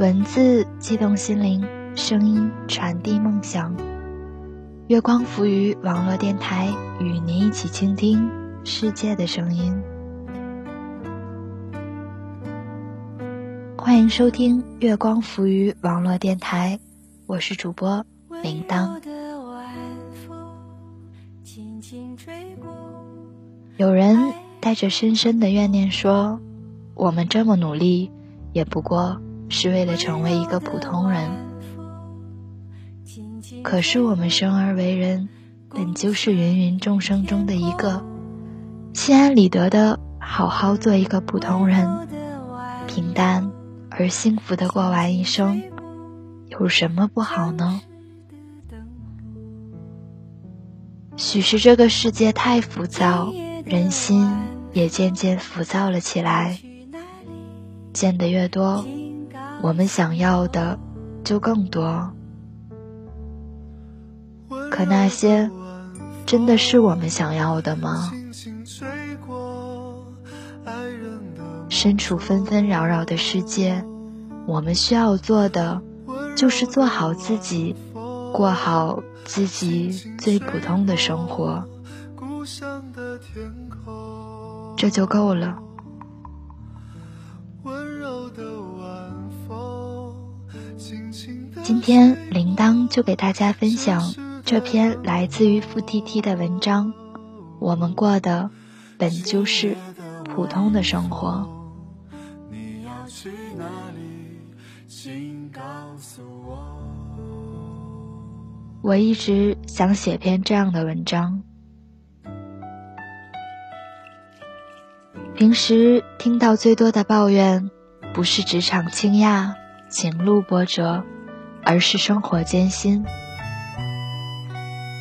文字激动心灵，声音传递梦想。月光浮于网络电台，与您一起倾听世界的声音。欢迎收听月光浮于网络电台，我是主播铃铛。有人带着深深的怨念说：“我们这么努力，也不过是为了成为一个普通人。”可是我们生而为人，本就是芸芸众生中的一个，心安理得的好好做一个普通人，平淡而幸福的过完一生，有什么不好呢？许是这个世界太浮躁。人心也渐渐浮躁了起来，见得越多，我们想要的就更多。可那些真的是我们想要的吗？身处纷纷扰扰的世界，我们需要做的就是做好自己，过好自己最普通的生活。这就够了。今天铃铛就给大家分享这篇来自于付 T T 的文章。我们过的本就是普通的生活。我一直想写篇这样的文章。平时听到最多的抱怨，不是职场倾轧、情路波折，而是生活艰辛。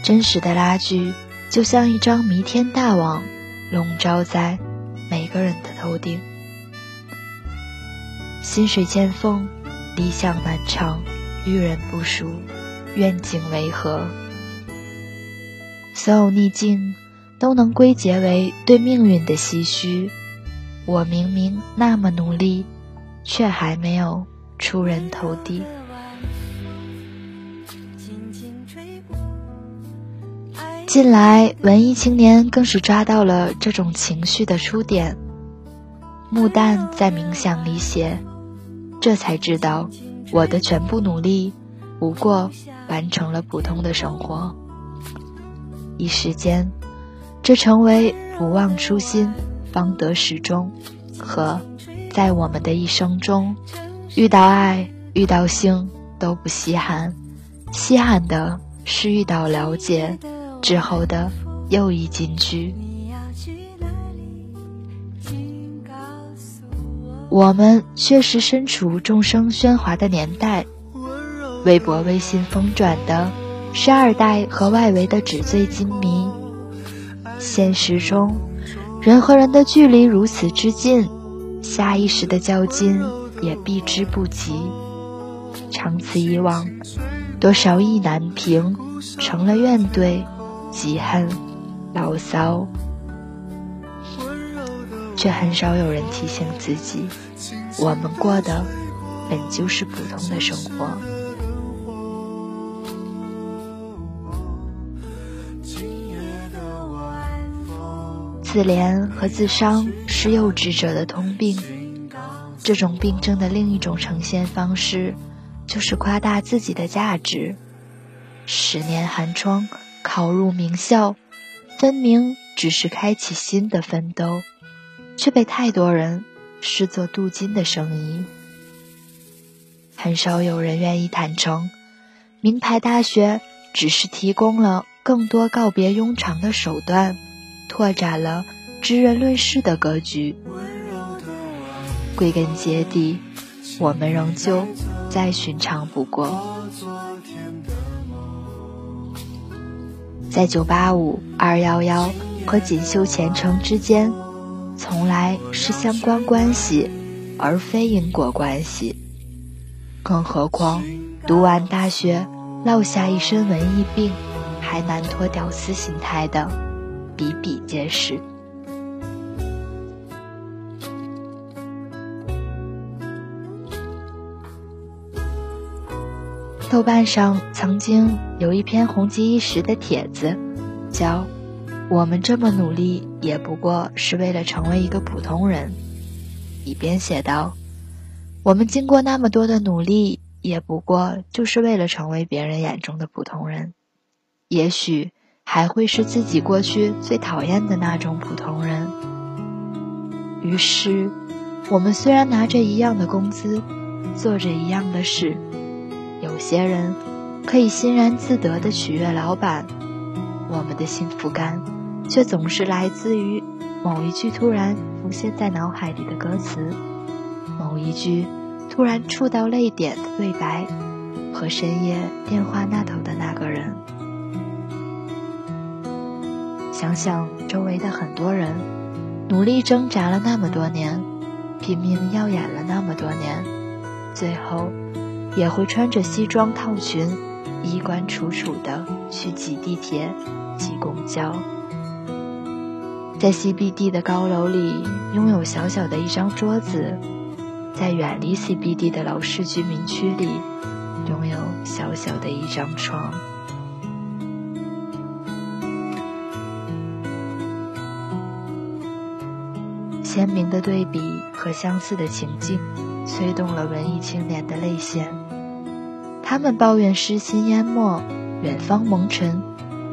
真实的拉锯，就像一张弥天大网，笼罩在每个人的头顶。薪水见缝，理想难长，遇人不淑，愿景违和？所有逆境，都能归结为对命运的唏嘘。我明明那么努力，却还没有出人头地。近来，文艺青年更是抓到了这种情绪的出点。木旦在冥想里写：“这才知道，我的全部努力，不过完成了普通的生活。”一时间，这成为不忘初心。方得始终，和在我们的一生中，遇到爱、遇到性都不稀罕，稀罕的是遇到了解之后的又一金句。我们确实身处众生喧哗的年代，微博、微信疯转的是二代和外围的纸醉金迷，现实中。人和人的距离如此之近，下意识的较劲也避之不及。长此以往，多少意难平，成了怨怼、嫉恨、牢骚，却很少有人提醒自己，我们过的本就是普通的生活。自怜和自伤是幼稚者的通病，这种病症的另一种呈现方式，就是夸大自己的价值。十年寒窗，考入名校，分明只是开启新的奋斗，却被太多人视作镀金的生意。很少有人愿意坦诚，名牌大学只是提供了更多告别庸常的手段。拓展了知人论事的格局。归根结底，我们仍旧再寻常不过。在九八五、二幺幺和锦绣前程之间，从来是相关关系，而非因果关系。更何况，读完大学落下一身文艺病，还难脱屌丝心态的。比比皆是。豆瓣上曾经有一篇红极一时的帖子，叫“我们这么努力，也不过是为了成为一个普通人”。里边写道：“我们经过那么多的努力，也不过就是为了成为别人眼中的普通人，也许还会是自己过去最讨厌的那种普通人。”于是，我们虽然拿着一样的工资，做着一样的事。有些人可以欣然自得地取悦老板，我们的幸福感却总是来自于某一句突然浮现在脑海里的歌词，某一句突然触到泪点的对白，和深夜电话那头的那个人。想想周围的很多人，努力挣扎了那么多年，拼命耀眼了那么多年，最后。也会穿着西装套裙，衣冠楚楚的去挤地铁、挤公交，在 CBD 的高楼里拥有小小的一张桌子，在远离 CBD 的老式居民区里拥有小小的一张床。鲜明的对比和相似的情境。催动了文艺青年的泪腺，他们抱怨诗心淹没，远方蒙尘，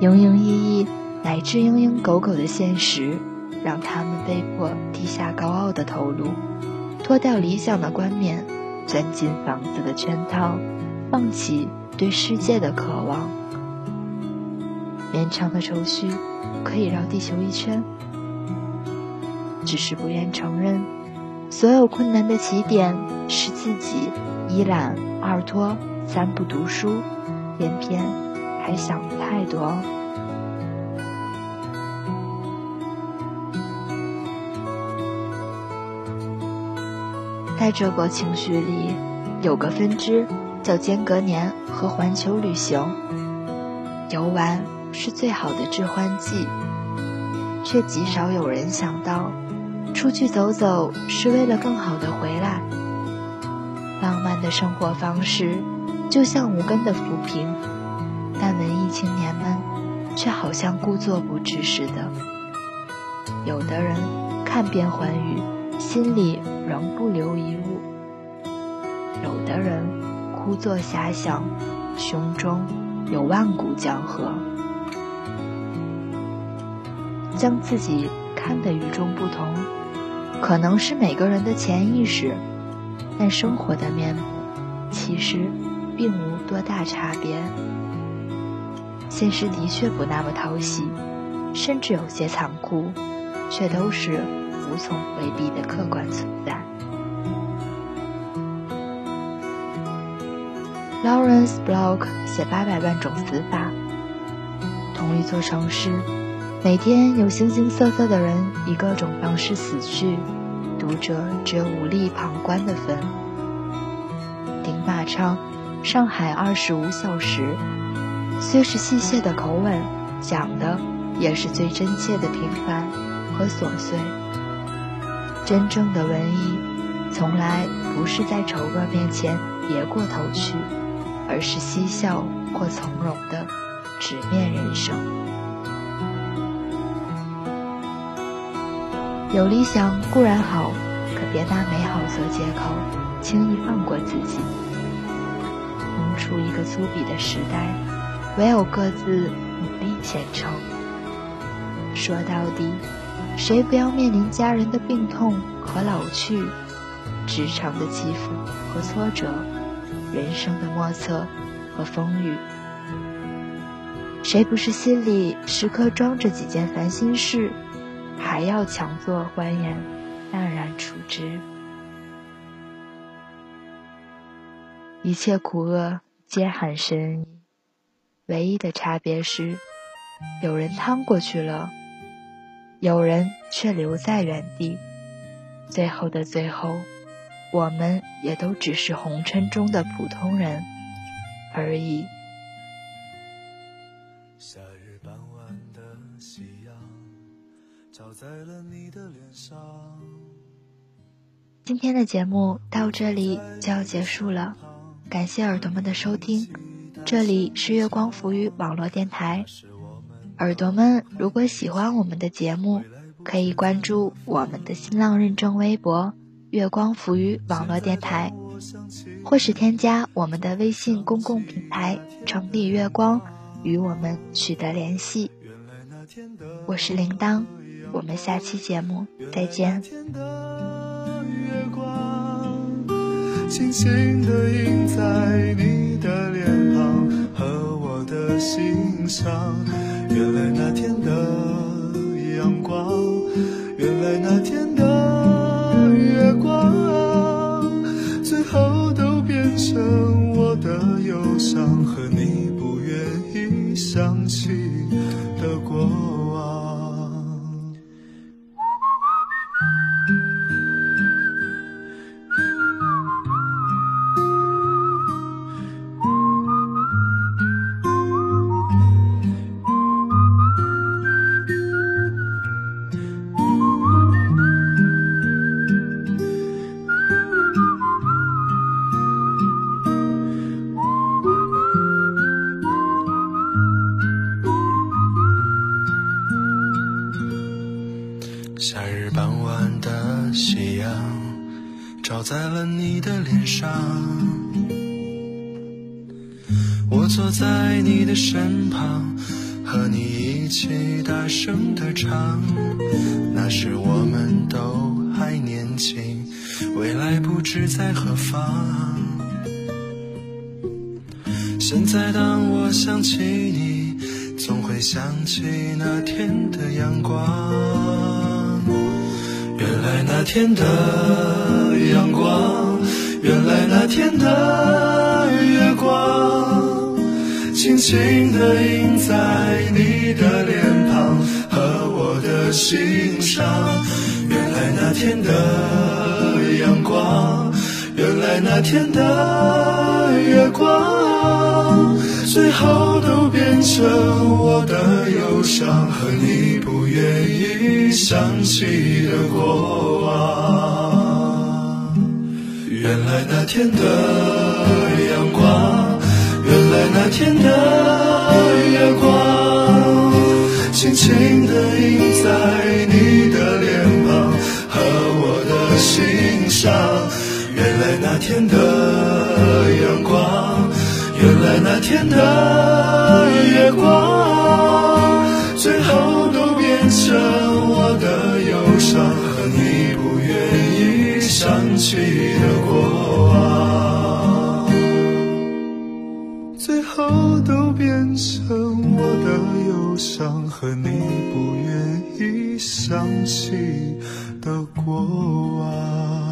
营营役役乃至蝇营狗苟的现实，让他们被迫低下高傲的头颅，脱掉理想的冠冕，钻进房子的圈套，放弃对世界的渴望。绵长的愁绪可以绕地球一圈，只是不愿承认。所有困难的起点是自己一懒二拖三不读书，偏偏还想的太多。在这个情绪里，有个分支叫间隔年和环球旅行。游玩是最好的致幻剂，却极少有人想到。出去走走是为了更好的回来。浪漫的生活方式就像无根的浮萍，但文艺青年们却好像故作不知似的。有的人看遍寰宇，心里仍不留一物；有的人枯坐遐想，胸中有万古江河。将自己看得与众不同。可能是每个人的潜意识，但生活的面目其实并无多大差别。现实的确不那么讨喜，甚至有些残酷，却都是无从回避的客观存在。Lawrence Block 写《八百万种死法》，同一座城市。每天有形形色色的人以各种方式死去，读者只有无力旁观的份。丁马昌《上海二十五小时》，虽是戏谑的口吻，讲的也是最真切的平凡和琐碎。真正的文艺，从来不是在丑恶面前别过头去，而是嬉笑或从容的直面人生。有理想固然好，可别拿美好做借口，轻易放过自己。出一个粗鄙的时代，唯有各自努力前程。说到底，谁不要面临家人的病痛和老去，职场的起伏和挫折，人生的莫测和风雨？谁不是心里时刻装着几件烦心事？还要强作欢颜，淡然处之。一切苦厄皆含深意，唯一的差别是，有人趟过去了，有人却留在原地。最后的最后，我们也都只是红尘中的普通人而已。夏日傍晚的夕阳，照在了你的脸上。今天的节目到这里就要结束了，感谢耳朵们的收听，这里是月光浮语网络电台。耳朵们，如果喜欢我们的节目，可以关注我们的新浪认证微博“月光浮语网络电台”，或是添加我们的微信公共平台“城里月光”，与我们取得联系。我是铃铛，我们下期节目再见。轻轻地印在你的脸庞和我的心上。原来那天的阳光，原来那天的月光，最后都变成我的忧伤和你不愿意想起夏日傍晚的夕阳，照在了你的脸上。我坐在你的身旁，和你一起大声的唱。那时我们都还年轻，未来不知在何方。现在当我想起你，总会想起那天的阳光。原来那天的阳光，原来那天的月光，轻轻地印在你的脸庞和我的心上。原来那天的阳光，原来那天的光，最后都变成我的忧伤和你不愿意想起的过往。原来那天的阳光，原来那天的月光，轻轻地印在你的脸庞和我的心上。原来那天的阳光，原来那天的月光，最后都变成我的忧伤和你不愿意想起的过往，最后都变成我的忧伤和你不愿意想起的过往。